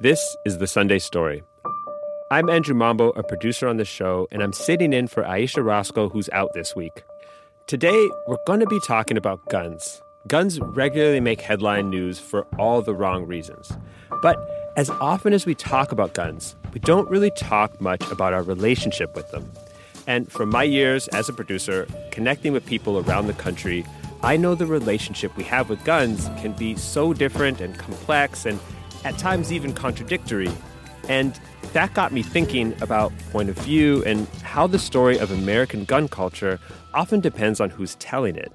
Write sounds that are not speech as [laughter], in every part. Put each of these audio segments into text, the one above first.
This is the Sunday Story. I'm Andrew Mambo, a producer on the show, and I'm sitting in for Aisha Rascoe, who's out this week. Today, we're going to be talking about guns. Guns regularly make headline news for all the wrong reasons. But as often as we talk about guns, we don't really talk much about our relationship with them. And from my years as a producer, connecting with people around the country, I know the relationship we have with guns can be so different and complex and at times even contradictory. And that got me thinking about point of view and how the story of American gun culture often depends on who's telling it.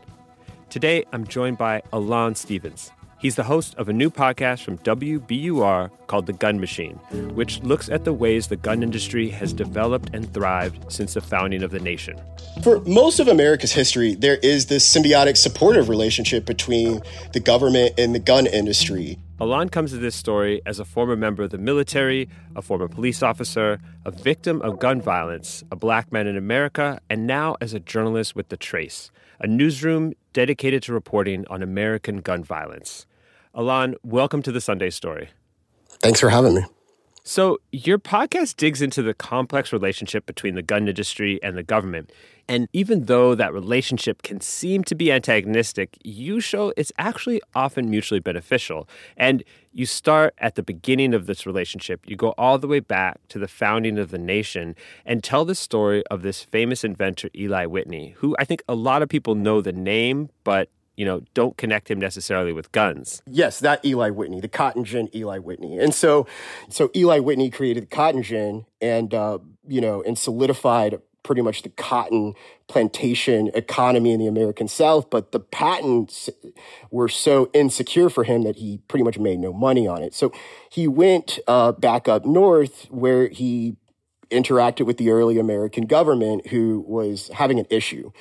Today, I'm joined by Alain Stevens. He's the host of a new podcast from WBUR called The Gun Machine, which looks at the ways the gun industry has developed and thrived since the founding of the nation. For most of America's history, there is this symbiotic supportive relationship between the government and the gun industry. Alain comes to this story as a former member of the military, a former police officer, a victim of gun violence, a black man in America, and now as a journalist with The Trace, a newsroom dedicated to reporting on American gun violence. Alain, welcome to the Sunday Story. Thanks for having me. So, your podcast digs into the complex relationship between the gun industry and the government. And even though that relationship can seem to be antagonistic, you show it's actually often mutually beneficial. And you start at the beginning of this relationship. You go all the way back to the founding of the nation and tell the story of this famous inventor, Eli Whitney, who I think a lot of people know the name, but you know, don't connect him necessarily with guns. Yes, that Eli Whitney, the cotton gin Eli Whitney. And so so Eli Whitney created the cotton gin and uh, you know, and solidified pretty much the cotton plantation economy in the American South, but the patents were so insecure for him that he pretty much made no money on it. So he went uh, back up north where he interacted with the early American government who was having an issue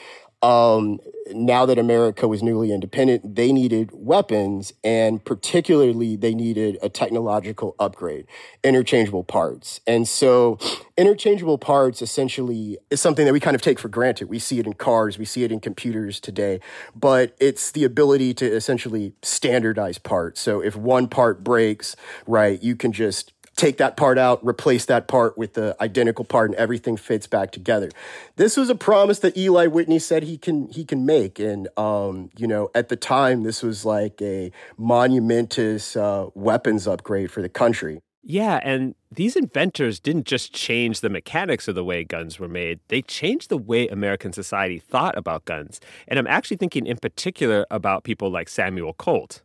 um, now that America was newly independent, they needed weapons, and particularly they needed a technological upgrade, interchangeable parts. And so, interchangeable parts essentially is something that we kind of take for granted. We see it in cars, we see it in computers today, but it's the ability to essentially standardize parts. So, if one part breaks, right, you can just take that part out, replace that part with the identical part, and everything fits back together. This was a promise that Eli Whitney said he can he can make, and um, you know, at the time, this was like a monumentous uh, weapons upgrade for the country. Yeah, and these inventors didn't just change the mechanics of the way guns were made, they changed the way American society thought about guns. And I'm actually thinking in particular about people like Samuel Colt.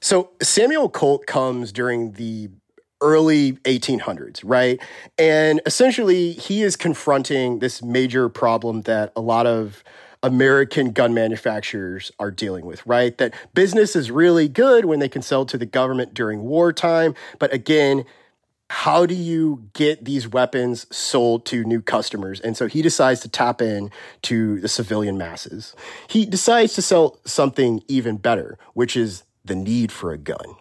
So, Samuel Colt comes during the early 1800s, right? And essentially, he is confronting this major problem that a lot of American gun manufacturers are dealing with, right? That business is really good when they can sell to the government during wartime. But again, how do you get these weapons sold to new customers? And so he decides to tap in to the civilian masses. He decides to sell something even better, which is the need for a gun.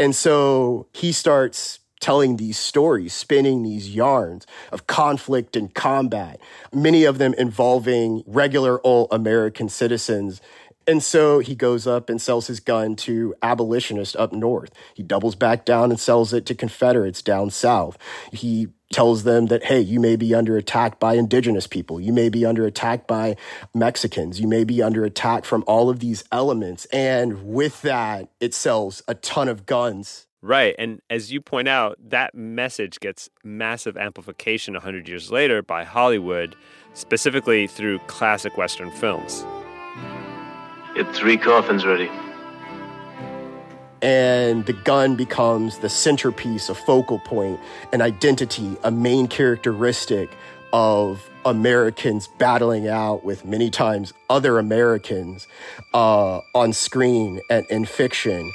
And so he starts telling these stories, spinning these yarns of conflict and combat, many of them involving regular old American citizens. And so he goes up and sells his gun to abolitionists up north. He doubles back down and sells it to Confederates down south. He tells them that, hey, you may be under attack by indigenous people. You may be under attack by Mexicans. You may be under attack from all of these elements. And with that, it sells a ton of guns. Right. And as you point out, that message gets massive amplification 100 years later by Hollywood, specifically through classic Western films. Get three coffins ready and the gun becomes the centerpiece, a focal point, an identity, a main characteristic of Americans battling out with many times other Americans uh, on screen and in fiction.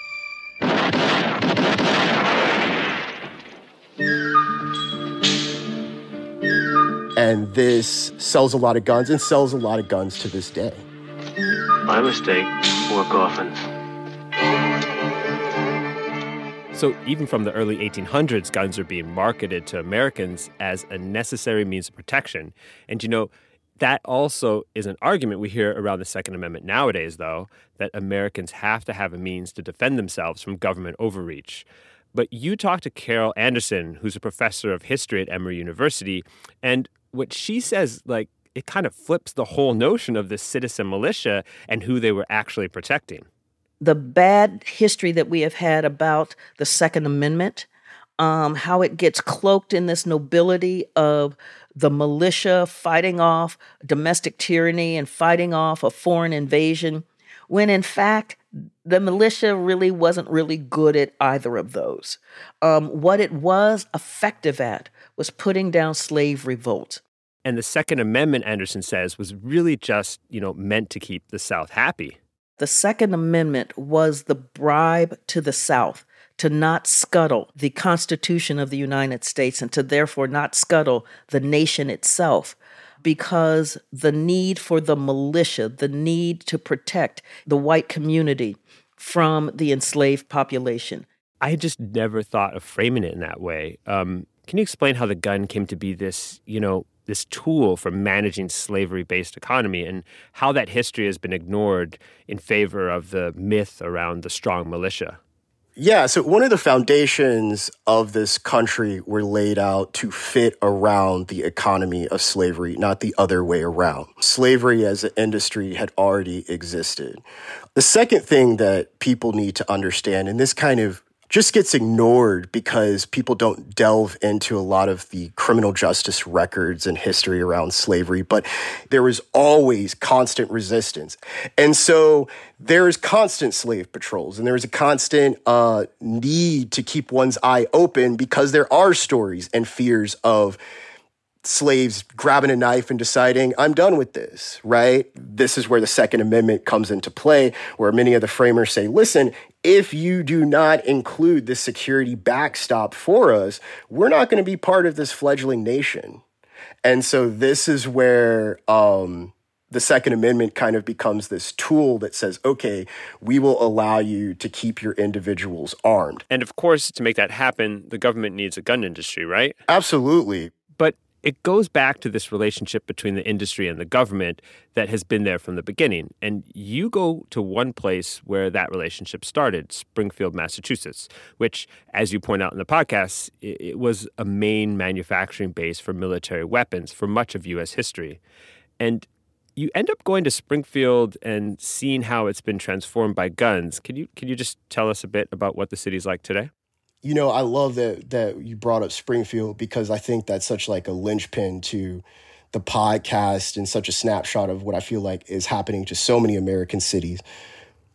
And this sells a lot of guns and sells a lot of guns to this day. My mistake, four coffins. So, even from the early 1800s, guns are being marketed to Americans as a necessary means of protection. And, you know, that also is an argument we hear around the Second Amendment nowadays, though, that Americans have to have a means to defend themselves from government overreach. But you talked to Carol Anderson, who's a professor of history at Emory University, and what she says, like, it kind of flips the whole notion of the citizen militia and who they were actually protecting. The bad history that we have had about the Second Amendment, um, how it gets cloaked in this nobility of the militia fighting off domestic tyranny and fighting off a foreign invasion, when in fact, the militia really wasn't really good at either of those. Um, what it was effective at was putting down slave revolts. And the Second Amendment, Anderson says, was really just, you know, meant to keep the South happy. The Second Amendment was the bribe to the South to not scuttle the Constitution of the United States and to therefore not scuttle the nation itself because the need for the militia, the need to protect the white community from the enslaved population. I had just never thought of framing it in that way. Um, can you explain how the gun came to be this, you know, this tool for managing slavery-based economy and how that history has been ignored in favor of the myth around the strong militia? Yeah, so one of the foundations of this country were laid out to fit around the economy of slavery, not the other way around. Slavery as an industry had already existed. The second thing that people need to understand, and this kind of just gets ignored because people don't delve into a lot of the criminal justice records and history around slavery. But there was always constant resistance. And so there's constant slave patrols and there's a constant uh, need to keep one's eye open because there are stories and fears of slaves grabbing a knife and deciding, I'm done with this, right? This is where the Second Amendment comes into play, where many of the framers say, listen, if you do not include the security backstop for us, we're not going to be part of this fledgling nation. And so this is where um, the Second Amendment kind of becomes this tool that says, okay, we will allow you to keep your individuals armed. And of course, to make that happen, the government needs a gun industry, right? Absolutely. But it goes back to this relationship between the industry and the government that has been there from the beginning. And you go to one place where that relationship started, Springfield, Massachusetts, which, as you point out in the podcast, it was a main manufacturing base for military weapons for much of U.S. history. And you end up going to Springfield and seeing how it's been transformed by guns. Can you can you just tell us a bit about what the city's like today? You know, I love that that you brought up Springfield because I think that's such like a linchpin to the podcast and such a snapshot of what I feel like is happening to so many American cities.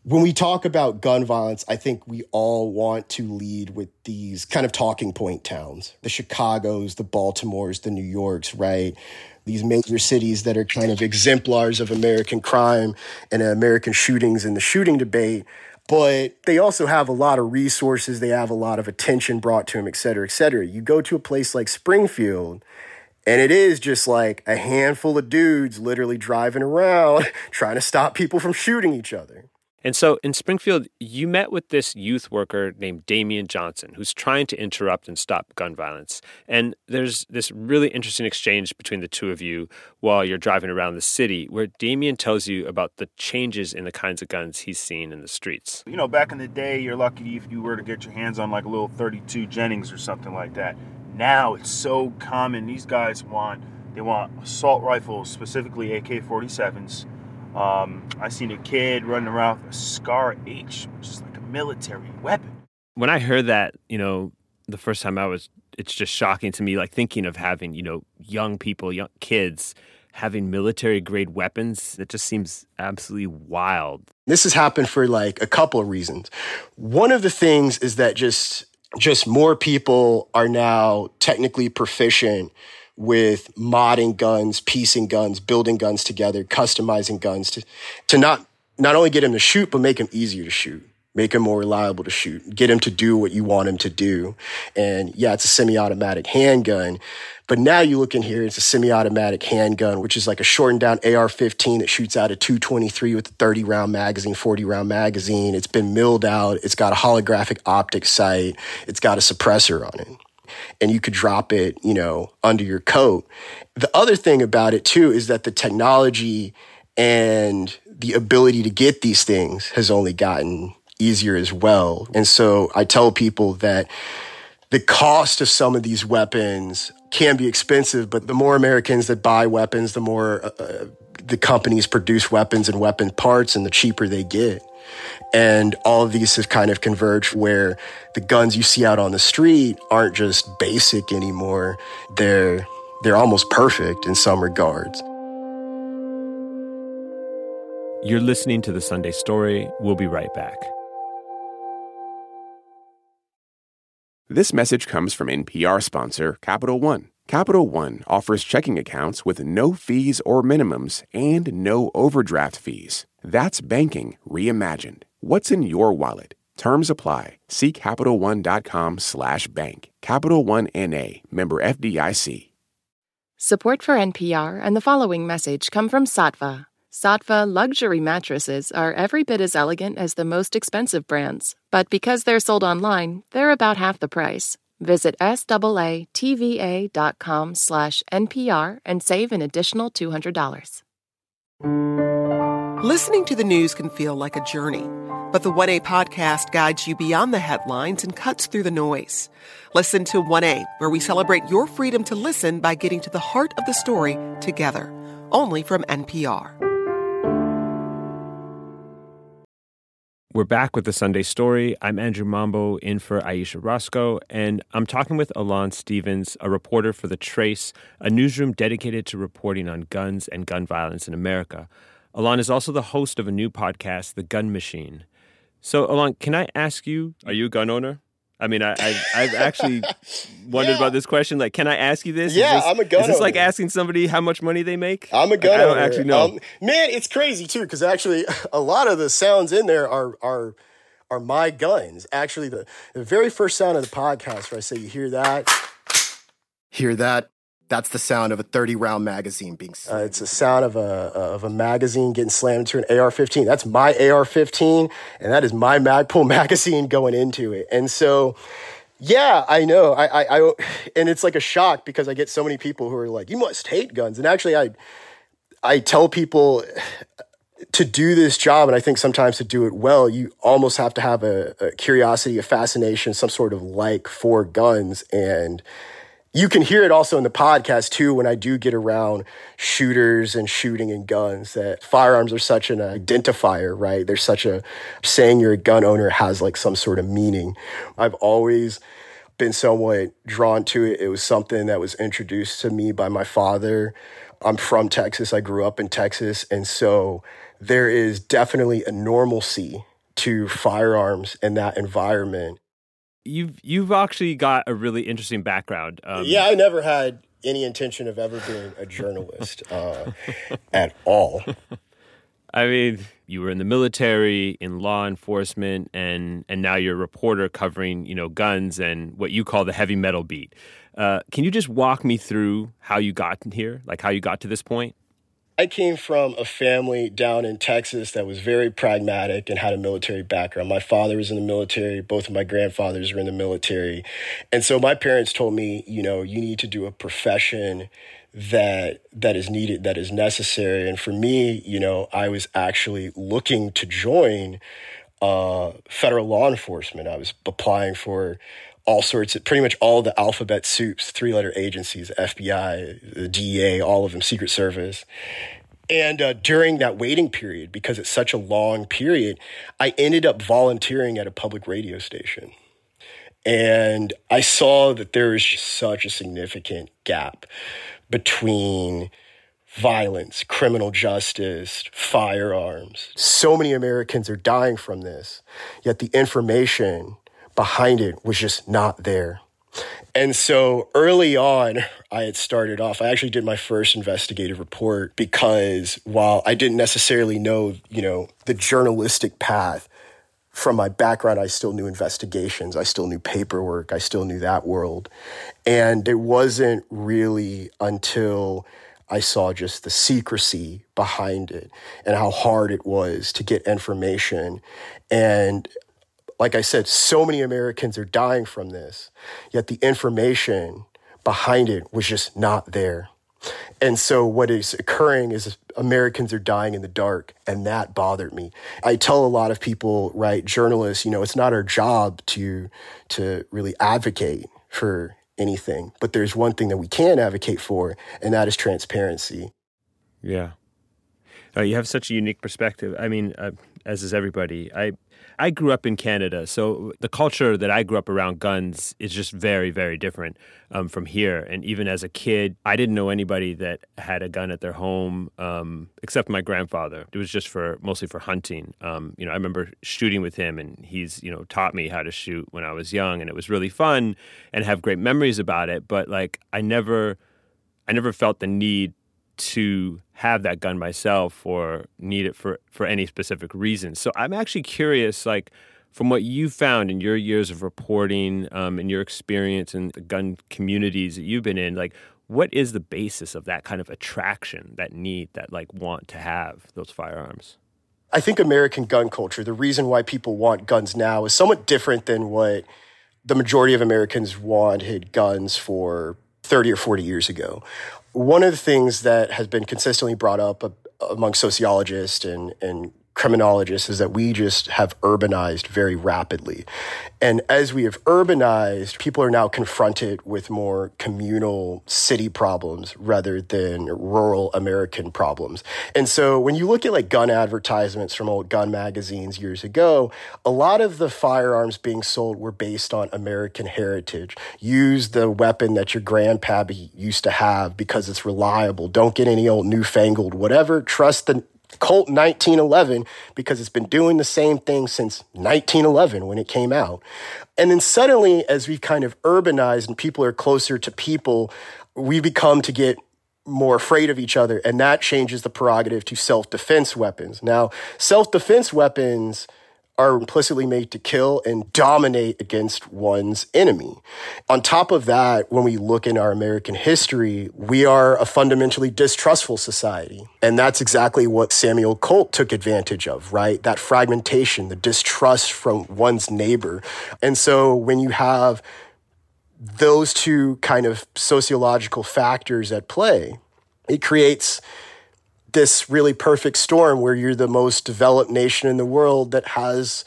When we talk about gun violence, I think we all want to lead with these kind of talking point towns the Chicago's, the Baltimore's, the New York's, right? These major cities that are kind of exemplars of American crime and American shootings and the shooting debate but they also have a lot of resources. They have a lot of attention brought to them, et cetera, et cetera. You go to a place like Springfield, and it is just like a handful of dudes literally driving around [laughs] trying to stop people from shooting each other. And so in Springfield, you met with this youth worker named Damian Johnson, who's trying to interrupt and stop gun violence. And there's this really interesting exchange between the two of you while you're driving around the city, where Damian tells you about the changes in the kinds of guns he's seen in the streets. You know, back in the day, you're lucky if you were to get your hands on like a little 32 Jennings or something like that. Now it's so common. These guys want they want assault rifles, specifically AK-47s um, I seen a kid running around with a Scar H, which is like a military weapon. When I heard that, you know, the first time I was, it's just shocking to me, like thinking of having, you know, young people, young kids having military grade weapons. It just seems absolutely wild. This has happened for like a couple of reasons. One of the things is that just just more people are now technically proficient with modding guns, piecing guns, building guns together, customizing guns to, to not, not only get him to shoot, but make him easier to shoot, make him more reliable to shoot, get him to do what you want him to do. And yeah, it's a semi-automatic handgun. But now you look in here, it's a semi-automatic handgun, which is like a shortened down AR-15 that shoots out a 223 with a 30 round magazine, 40 round magazine. It's been milled out. It's got a holographic optic sight. It's got a suppressor on it. And you could drop it, you know, under your coat. The other thing about it too is that the technology and the ability to get these things has only gotten easier as well. And so I tell people that the cost of some of these weapons can be expensive, but the more Americans that buy weapons, the more uh, uh the companies produce weapons and weapon parts and the cheaper they get. And all of these have kind of converged where the guns you see out on the street aren't just basic anymore. They're, they're almost perfect in some regards. You're listening to the Sunday Story. We'll be right back. This message comes from NPR sponsor Capital One. Capital One offers checking accounts with no fees or minimums and no overdraft fees. That's banking reimagined. What's in your wallet? Terms apply. See CapitalOne.com slash bank. Capital One N.A. Member FDIC. Support for NPR and the following message come from Saatva. Saatva luxury mattresses are every bit as elegant as the most expensive brands, but because they're sold online, they're about half the price. Visit SAATVA.com slash NPR and save an additional $200. Listening to the news can feel like a journey, but the 1A podcast guides you beyond the headlines and cuts through the noise. Listen to 1A, where we celebrate your freedom to listen by getting to the heart of the story together, only from NPR. We're back with the Sunday Story. I'm Andrew Mambo in for Aisha Rascoe, and I'm talking with Alain Stevens, a reporter for The Trace, a newsroom dedicated to reporting on guns and gun violence in America. Alain is also the host of a new podcast, The Gun Machine. So, Alain, can I ask you, are you a gun owner? I mean, I, I have [laughs] actually wondered yeah. about this question. Like, can I ask you this? Yeah, this, I'm a gun. Is this owner. like asking somebody how much money they make? I'm a gun. Like, I don't owner. actually know. Um, man, it's crazy too because actually [laughs] a lot of the sounds in there are are are my guns. Actually, the the very first sound of the podcast where I say you hear that, hear that. That's the sound of a 30 round magazine being uh, it's the sound of a, of a magazine getting slammed into an AR 15. That's my AR 15, and that is my Magpul [laughs] magazine going into it. And so, yeah, I know. I, I, I, and it's like a shock because I get so many people who are like, you must hate guns. And actually, I, I tell people to do this job, and I think sometimes to do it well, you almost have to have a, a curiosity, a fascination, some sort of like for guns. And, you can hear it also in the podcast too when I do get around shooters and shooting and guns that firearms are such an identifier, right? There's such a saying you're a gun owner has like some sort of meaning. I've always been somewhat drawn to it. It was something that was introduced to me by my father. I'm from Texas. I grew up in Texas. And so there is definitely a normalcy to firearms in that environment you've you've actually got a really interesting background. Um, yeah, I never had any intention of ever being a journalist [laughs] uh, at all. I mean, you were in the military, in law enforcement, and and now you're a reporter covering you know guns and what you call the heavy metal beat. Uh, can you just walk me through how you got here, like how you got to this point? I came from a family down in Texas that was very pragmatic and had a military background. My father was in the military, both of my grandfathers were in the military. And so my parents told me, you know, you need to do a profession that that is needed that is necessary and for me you know i was actually looking to join uh, federal law enforcement i was applying for all sorts of pretty much all the alphabet soups, three letter agencies, FBI, the DEA, all of them, Secret Service. And uh, during that waiting period, because it's such a long period, I ended up volunteering at a public radio station. And I saw that there is such a significant gap between violence, criminal justice, firearms. So many Americans are dying from this, yet the information behind it was just not there. And so early on, I had started off. I actually did my first investigative report because while I didn't necessarily know, you know, the journalistic path from my background, I still knew investigations. I still knew paperwork. I still knew that world. And it wasn't really until I saw just the secrecy behind it and how hard it was to get information. And like I said, so many Americans are dying from this, yet the information behind it was just not there. And so what is occurring is Americans are dying in the dark, and that bothered me. I tell a lot of people, right, journalists, you know, it's not our job to to really advocate for anything, but there's one thing that we can advocate for, and that is transparency. Yeah. Uh, you have such a unique perspective. I mean, uh, as is everybody. I I grew up in Canada, so the culture that I grew up around guns is just very, very different um, from here. And even as a kid, I didn't know anybody that had a gun at their home um, except my grandfather. It was just for mostly for hunting. Um, you know, I remember shooting with him, and he's you know taught me how to shoot when I was young, and it was really fun and have great memories about it. But like, I never, I never felt the need to have that gun myself or need it for, for any specific reason. So I'm actually curious, like, from what you found in your years of reporting um, and your experience in the gun communities that you've been in, like, what is the basis of that kind of attraction, that need, that like want to have those firearms? I think American gun culture, the reason why people want guns now is somewhat different than what the majority of Americans wanted guns for 30 or 40 years ago one of the things that has been consistently brought up among sociologists and, and criminologists is that we just have urbanized very rapidly. And as we have urbanized, people are now confronted with more communal city problems rather than rural American problems. And so when you look at like gun advertisements from old gun magazines years ago, a lot of the firearms being sold were based on American heritage. Use the weapon that your grandpappy used to have because it's reliable. Don't get any old newfangled whatever. Trust the Colt 1911 because it's been doing the same thing since 1911 when it came out. And then suddenly, as we've kind of urbanized and people are closer to people, we become to get more afraid of each other. And that changes the prerogative to self defense weapons. Now, self defense weapons are implicitly made to kill and dominate against one's enemy. On top of that, when we look in our American history, we are a fundamentally distrustful society. And that's exactly what Samuel Colt took advantage of, right? That fragmentation, the distrust from one's neighbor. And so when you have those two kind of sociological factors at play, it creates this really perfect storm where you're the most developed nation in the world that has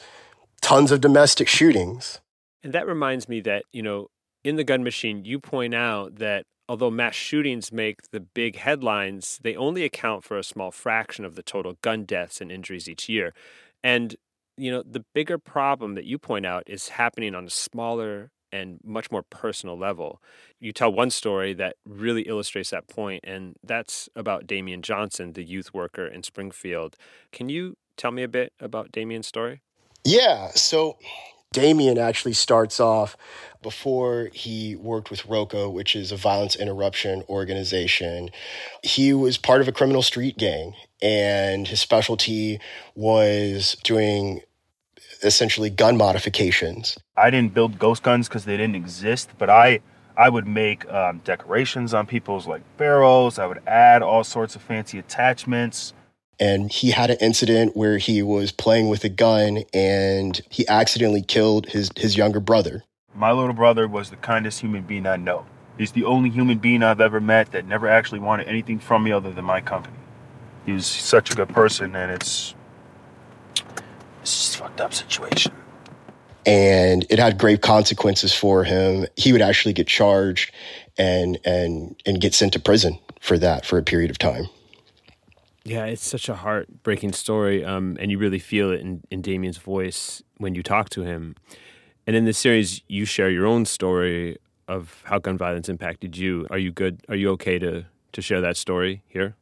tons of domestic shootings. And that reminds me that, you know, in the gun machine, you point out that although mass shootings make the big headlines, they only account for a small fraction of the total gun deaths and injuries each year. And, you know, the bigger problem that you point out is happening on a smaller and much more personal level. You tell one story that really illustrates that point, and that's about Damian Johnson, the youth worker in Springfield. Can you tell me a bit about Damian's story? Yeah. So Damian actually starts off before he worked with Roca, which is a violence interruption organization. He was part of a criminal street gang, and his specialty was doing essentially gun modifications. I didn't build ghost guns because they didn't exist, but I I would make um, decorations on people's like barrels. I would add all sorts of fancy attachments. And he had an incident where he was playing with a gun and he accidentally killed his his younger brother. My little brother was the kindest human being I know. He's the only human being I've ever met that never actually wanted anything from me other than my company. He was such a good person, and it's it's a fucked up situation. And it had grave consequences for him. He would actually get charged and and and get sent to prison for that for a period of time. Yeah, it's such a heartbreaking story, um, and you really feel it in, in Damian's voice when you talk to him. And in this series, you share your own story of how gun violence impacted you. Are you good? Are you okay to to share that story here?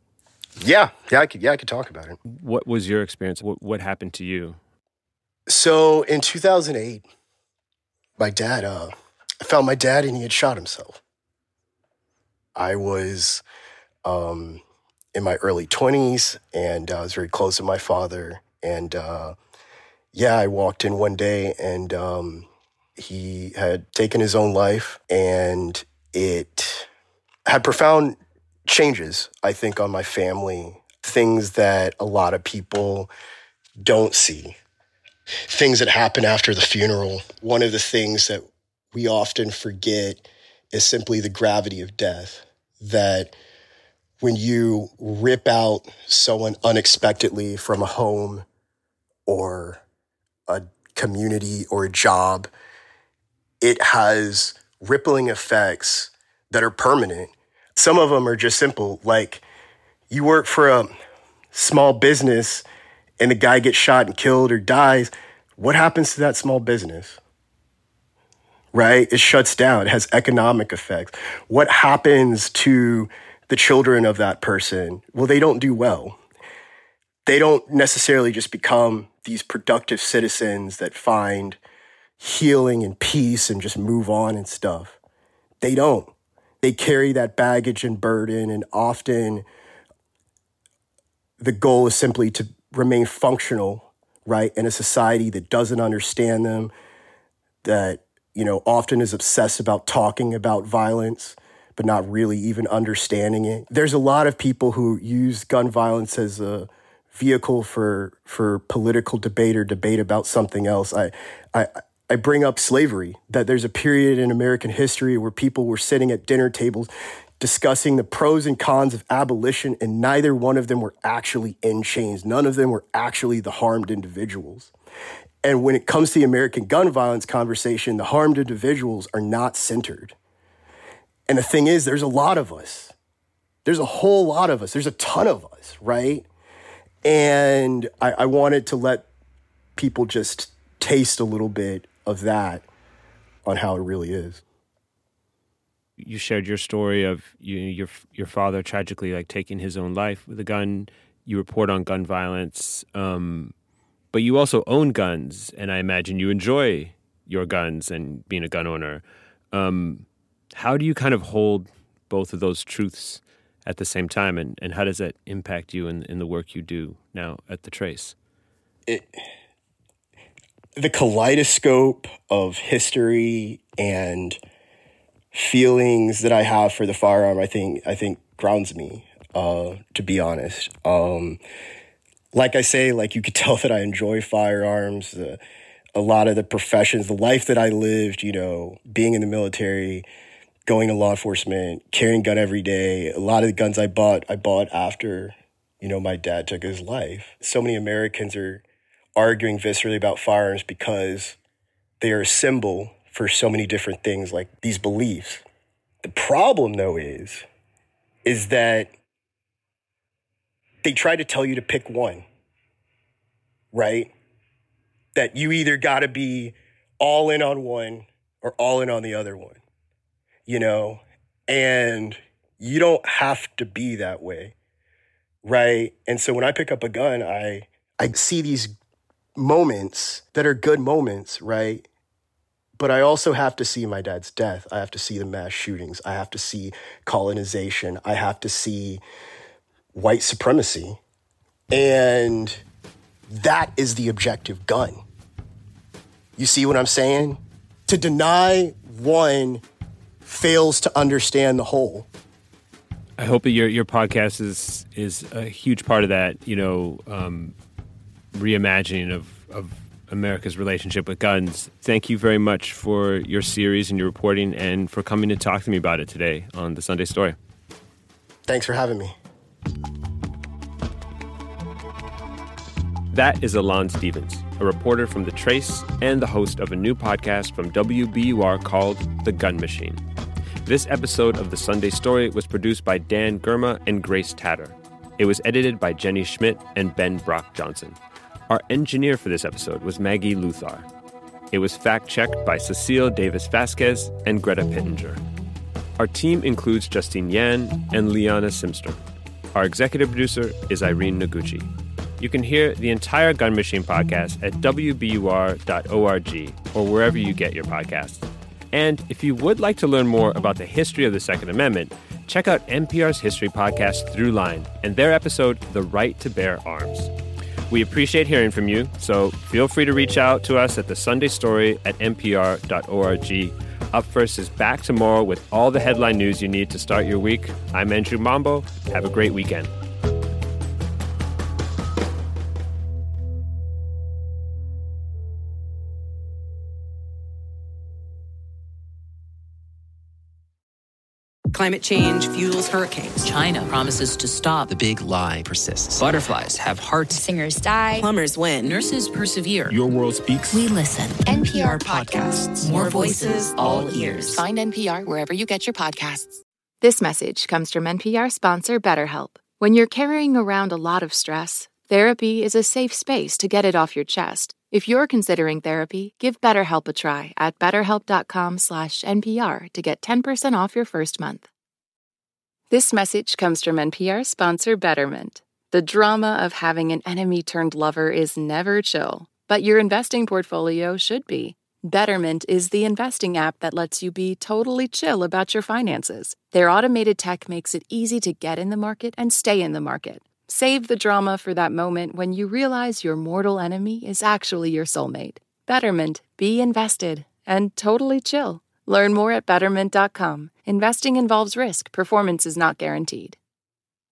Yeah, yeah, I could. Yeah, I could talk about it. What was your experience? What, what happened to you? So in 2008, my dad, uh, I found my dad and he had shot himself. I was um, in my early 20s and I was very close to my father. And uh, yeah, I walked in one day and um, he had taken his own life and it had profound changes, I think, on my family, things that a lot of people don't see things that happen after the funeral. One of the things that we often forget is simply the gravity of death. That when you rip out someone unexpectedly from a home or a community or a job, it has rippling effects that are permanent. Some of them are just simple, like you work for a small business and the guy gets shot and killed or dies. What happens to that small business? Right? It shuts down. It has economic effects. What happens to the children of that person? Well, they don't do well. They don't necessarily just become these productive citizens that find healing and peace and just move on and stuff. They don't. They carry that baggage and burden, and often the goal is simply to remain functional, right, in a society that doesn't understand them, that, you know, often is obsessed about talking about violence, but not really even understanding it. There's a lot of people who use gun violence as a vehicle for for political debate or debate about something else. I I I bring up slavery, that there's a period in American history where people were sitting at dinner tables discussing the pros and cons of abolition, and neither one of them were actually in chains. None of them were actually the harmed individuals. And when it comes to the American gun violence conversation, the harmed individuals are not centered. And the thing is, there's a lot of us. There's a whole lot of us. There's a ton of us, right? And I, I wanted to let people just taste a little bit of that on how it really is you shared your story of you, your your father tragically like taking his own life with a gun. You report on gun violence, um, but you also own guns, and I imagine you enjoy your guns and being a gun owner. Um, how do you kind of hold both of those truths at the same time, and, and how does that impact you in, in the work you do now at the Trace? It, the kaleidoscope of history and feelings that I have for the firearm, I think I think grounds me. Uh, to be honest, um, like I say, like you could [laughs] tell that I enjoy firearms. A lot of the professions, the life that I lived, you know, being in the military, going to law enforcement, carrying gun every day. A lot of the guns I bought, I bought after, you know, my dad took his life. So many Americans are arguing viscerally about firearms because they are a symbol for so many different things like these beliefs. The problem though is is that they try to tell you to pick one. Right? That you either got to be all in on one or all in on the other one. You know, and you don't have to be that way. Right? And so when I pick up a gun, I I see these moments that are good moments, right? But I also have to see my dad's death. I have to see the mass shootings. I have to see colonization. I have to see white supremacy. And that is the objective gun. You see what I'm saying? To deny one fails to understand the whole. I hope that your your podcast is is a huge part of that. You know, um, reimagining of of America's relationship with guns. Thank you very much for your series and your reporting and for coming to talk to me about it today on the Sunday Story. Thanks for having me. That is Alain Stevens, a reporter from The Trace and the host of a new podcast from WBUR called The Gun Machine. This episode of The Sunday Story was produced by Dan Girma and Grace Tatter. It was edited by Jenny Schmidt and Ben Brock Johnson. Our engineer for this episode was Maggie Luthar. It was fact checked by Cecile Davis Vasquez and Greta Pittenger. Our team includes Justine Yan and Liana Simstrom. Our executive producer is Irene Noguchi. You can hear the entire Gun Machine podcast at WBUR.org or wherever you get your podcasts. And if you would like to learn more about the history of the Second Amendment, check out NPR's history podcast Throughline and their episode, The Right to Bear Arms. We appreciate hearing from you, so feel free to reach out to us at the Sunday Story at npr.org. Up First is back tomorrow with all the headline news you need to start your week. I'm Andrew Mambo. Have a great weekend. Climate change fuels hurricanes. China promises to stop. The big lie persists. Butterflies have hearts. Singers die. Plumbers win. Nurses persevere. Your world speaks. We listen. NPR podcasts. More voices, all ears. Find NPR wherever you get your podcasts. This message comes from NPR sponsor BetterHelp. When you're carrying around a lot of stress, therapy is a safe space to get it off your chest. If you're considering therapy, give BetterHelp a try at betterhelp.com/npr to get 10% off your first month. This message comes from NPR sponsor Betterment. The drama of having an enemy turned lover is never chill, but your investing portfolio should be. Betterment is the investing app that lets you be totally chill about your finances. Their automated tech makes it easy to get in the market and stay in the market. Save the drama for that moment when you realize your mortal enemy is actually your soulmate. Betterment, be invested and totally chill. Learn more at betterment.com. Investing involves risk, performance is not guaranteed.